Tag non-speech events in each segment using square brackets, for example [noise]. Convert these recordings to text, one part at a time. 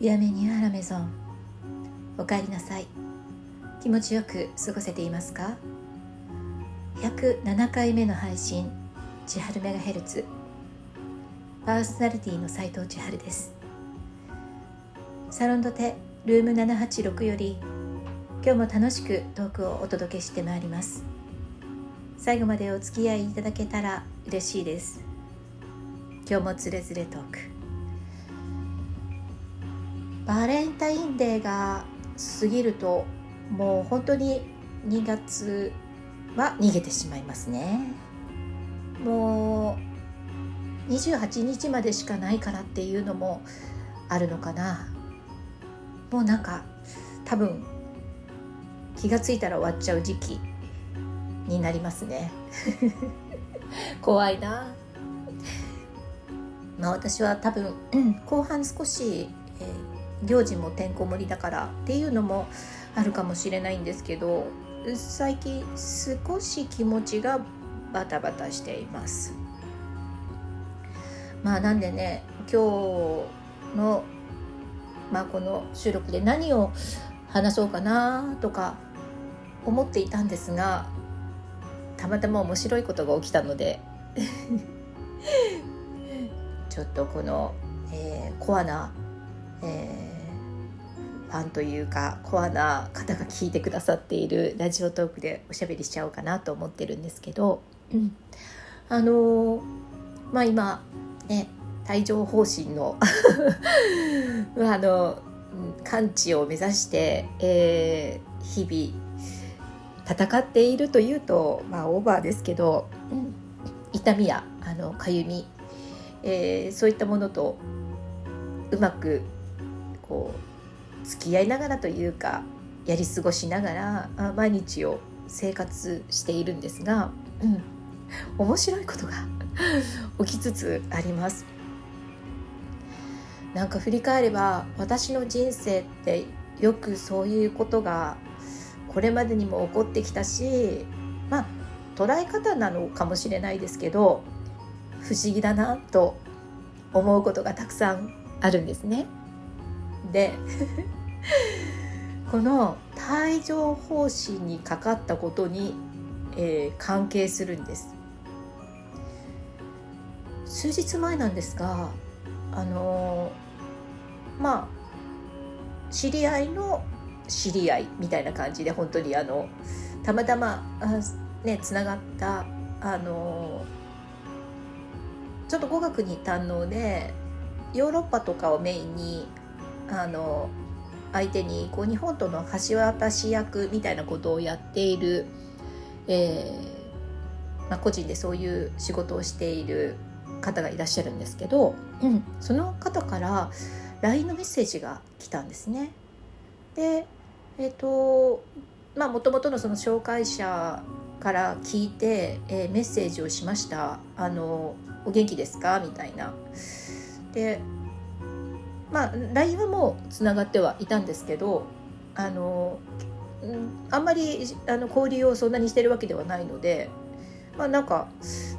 ビアメニューアラメゾンおかえりなさい。気持ちよく過ごせていますか？107回目の配信千春メガヘルツ。パーソナリティの斉藤千春です。サロンドテルーム786より今日も楽しくトークをお届けしてまいります。最後までお付き合いいただけたら嬉しいです。今日もつれづれトーク。バレンタインデーが過ぎるともう本当に2月は逃げてしまいますね。もう28日までしかないからっていうのもあるのかな。もうなんか多分気が付いたら終わっちゃう時期になりますね。[laughs] 怖いな。まあ私は多分、後半少し、えー、行事もてんこ盛りだからっていうのもあるかもしれないんですけど最近少し気持ちがバタバタしています。まあなんでね今日のまあこの収録で何を話そうかなとか思っていたんですがたまたま面白いことが起きたので [laughs] ちょっとこの、えー、コアな、えー、ファンというかコアな方が聞いてくださっているラジオトークでおしゃべりしちゃおうかなと思ってるんですけど、うん、あのー、まあ今ね帯状疱疹の [laughs] あの完治を目指して、えー、日々戦っているというと、まあ、オーバーですけど、うん、痛みやあのかゆみ、えー、そういったものとうまくこう付き合いながらというかやり過ごしながら毎日を生活しているんですが、うん、面白いことが [laughs] 起きつつあります。なんか振り返れば私の人生ってよくそういうことがこれまでにも起こってきたしまあ捉え方なのかもしれないですけど不思議だなと思うことがたくさんあるんですね。でこの帯状疱疹にかかったことに、えー、関係するんです。数日前なんですがあのー、まあ知り合いの知り合いみたいな感じで本当にあのたまたまねつながったあのちょっと語学に堪能でヨーロッパとかをメインにあの相手にこう日本との橋渡し役みたいなことをやっている、えーまあ、個人でそういう仕事をしている方がいらっしゃるんですけど、うん、その方から LINE のメッセージが来たんですね。でえっ、ー、とまあもともとのその紹介者から聞いて、えー、メッセージをしました「あのお元気ですか?」みたいな。でまあ LINE はもつながってはいたんですけどあのあんまりあの交流をそんなにしてるわけではないのでまあなんか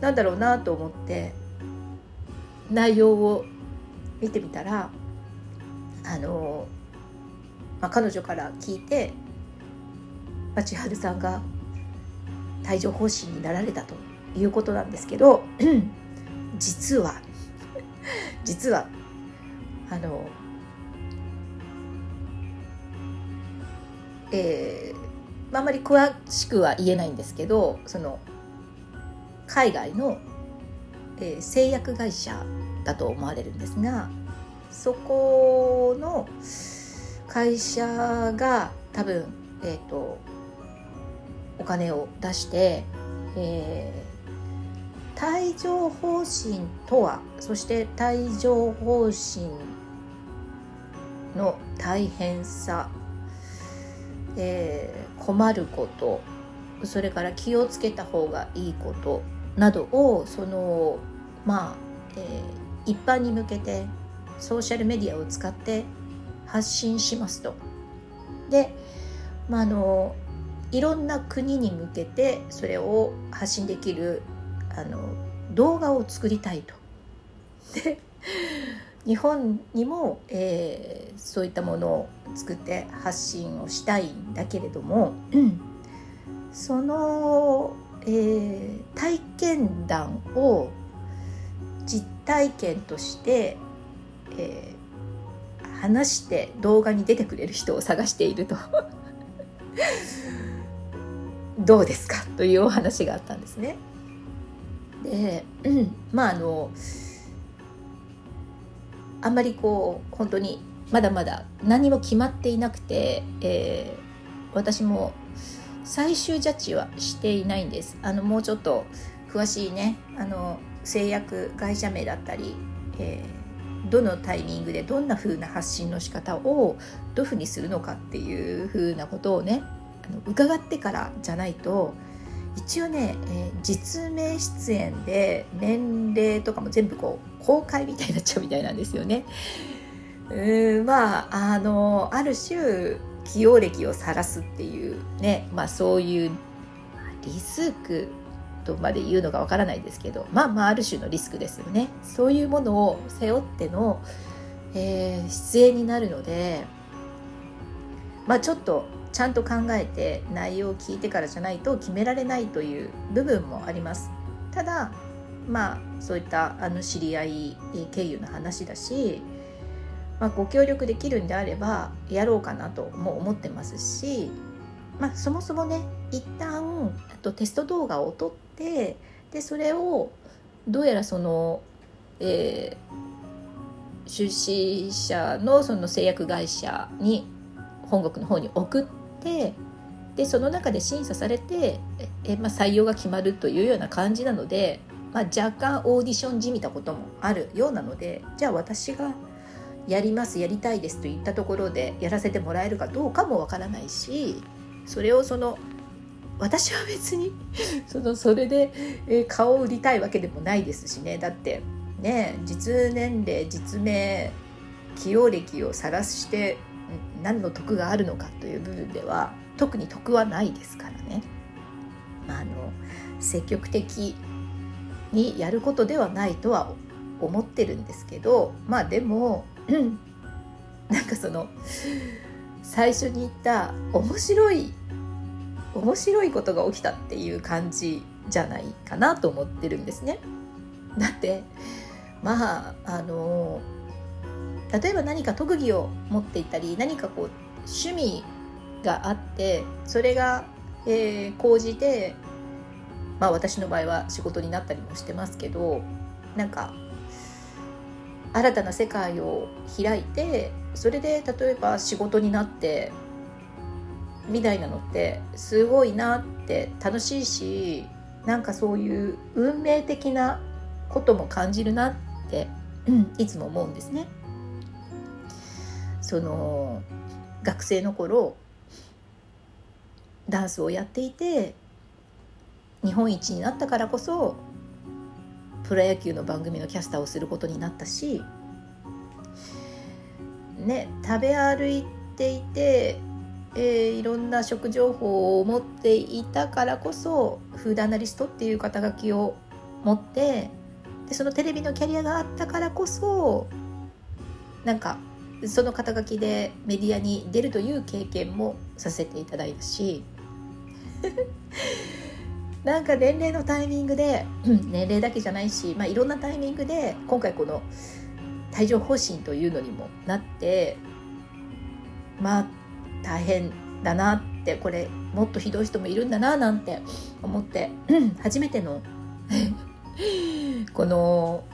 なんだろうなと思って内容を見てみたらあのまあ、彼女から聞いて、まあ、千春さんが帯状疱疹になられたということなんですけど [clears throat] 実は実はあのえー、あんまり詳しくは言えないんですけどその海外の、えー、製薬会社だと思われるんですがそこの、会社が多分、えーと、お金を出して、えー、帯状疱疹とはそして帯状疱疹の大変さ、えー、困ることそれから気をつけた方がいいことなどをそのまあ、えー、一般に向けてソーシャルメディアを使って発信しますと。で、まあ、のいろんな国に向けてそれを発信できるあの動画を作りたいと。で日本にも、えー、そういったものを作って発信をしたいんだけれども、その、えー、体験談を実体験として、えー、話して動画に出てくれる人を探していると。[laughs] どうですか？というお話があったんですね。で、うん、まああのあんまりこう本当にまだまだ何も決まっていなくて、えー、私も最終ジャッジはしていないんです。あのもうちょっと詳しいねあの製薬会社名だったり、えー、どのタイミングでどんな風な発信の仕方をどういうふうにするのかっていう風なことをねあの伺ってからじゃないと一応ね、えー、実名出演で年齢とかも全部こう公開みたいになっちゃうみたいなんですよね。うんまああのある種起用歴を晒すっていうね、まあ、そういうリスクとまで言うのかわからないですけどまあまあある種のリスクですよねそういうものを背負っての、えー、出演になるのでまあちょっとちゃんと考えて内容を聞いてからじゃないと決められないという部分もありますただまあそういったあの知り合い経由の話だし、まあ、ご協力できるんであればやろうかなとも思ってますし、まあ、そもそもね一旦あとテスト動画を撮ってでそれをどうやらその、えー、出資者のその製薬会社に本国の方に送ってでその中で審査されてえ、まあ、採用が決まるというような感じなので、まあ、若干オーディションじみたこともあるようなのでじゃあ私がやりますやりたいですといったところでやらせてもらえるかどうかもわからないしそれをその私は別に [laughs] そのそれで、え顔を売りたいわけでもないですしねだってね実年齢実名起用歴を晒して何の得があるのかという部分では特に得はないですからね。まあ、あの積極的にやることではないとは思ってるんですけどまあでも、うん、なんかその最初に言った面白い面白いことが起きたっていう感じじゃないかなと思ってるんですね。だってまああの例えば何か特技を持っていたり何かこう趣味があってそれが、えー、講じてまあ私の場合は仕事になったりもしてますけどなんか新たな世界を開いてそれで例えば仕事になってみたいなのってすごいなって楽しいしなんかそういう運命的なことも感じるなって、いつも思うんですね。その学生の頃ダンスをやっていて日本一になったからこそプロ野球の番組のキャスターをすることになったし、ね、食べ歩いていて、えー、いろんな食情報を持っていたからこそフードアナリストっていう肩書きを持ってでそのテレビのキャリアがあったからこそなんかその肩書きでメディアに出るという経験もさせていただいたしなんか年齢のタイミングで年齢だけじゃないし、まあ、いろんなタイミングで今回この帯状疱疹というのにもなってまあ大変だなってこれもっとひどい人もいるんだななんて思って初めての [laughs] この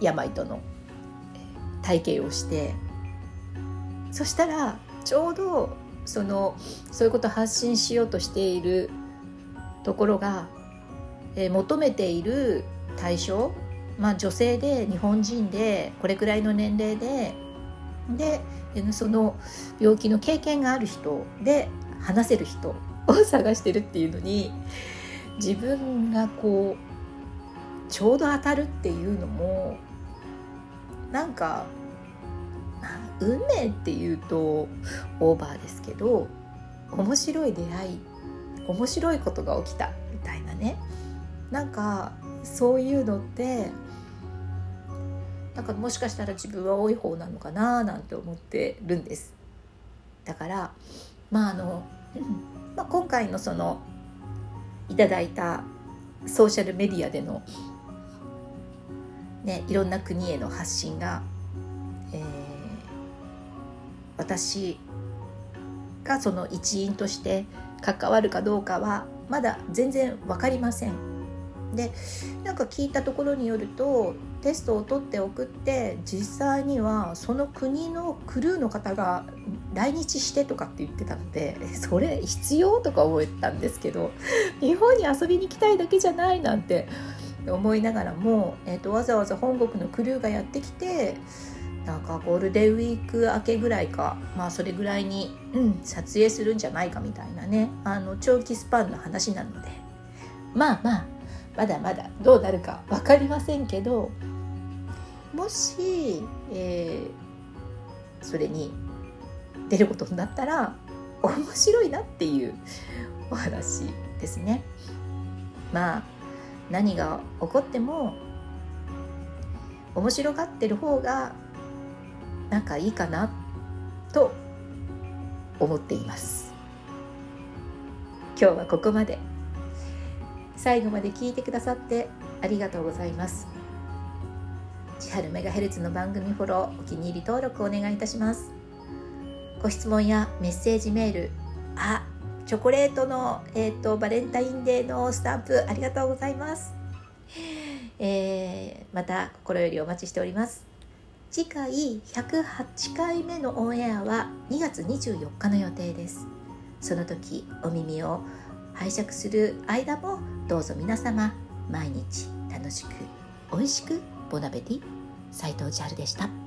病との体験をしてそしたらちょうどそのそういうことを発信しようとしているところが、えー、求めている対象、まあ、女性で日本人でこれくらいの年齢ででその病気の経験がある人で話せる人を [laughs] 探してるっていうのに自分がこうちょうど当たるっていうのもなんか運命っていうとオーバーですけど面白い出会い面白いことが起きたみたいなね。なんかそういうのってなんかもしかしたら自分は多い方なのかななんて思ってるんです。だからまああの、まあ、今回のそのいただいたソーシャルメディアでのねいろんな国への発信が、えー、私がその一員として関わるかどうかはまだ全然分かりません。でなんか聞いたところによるとテストを取って送って実際にはその国のクルーの方が来日してとかって言ってたのでそれ必要とか思ったんですけど日本に遊びに行きたいだけじゃないなんて思いながらも、えーと、わざわざ本国のクルーがやってきてなんかゴールデンウィーク明けぐらいかまあそれぐらいに、うん、撮影するんじゃないかみたいなねあの長期スパンの話なのでまあまあまだまだどうなるか分かりませんけどもし、えー、それに出ることになったら面白いなっていうお話ですね。まあ何が起こっても面白がってる方がなんかいいかなと思っています。今日はここまで。最後まで聞いてくださってありがとうございます。千春メガヘルツの番組フォローお気に入り登録お願いいたします。ご質問やメッセージメールあチョコレートの、えーと、バレンタインデーのスタンプありがとうございます、えー、また心よりお待ちしております。次回108回目のオンエアは2月24日の予定ですその時お耳を拝借する間もどうぞ皆様毎日楽しく美味しくボナベティ斉藤千春でした。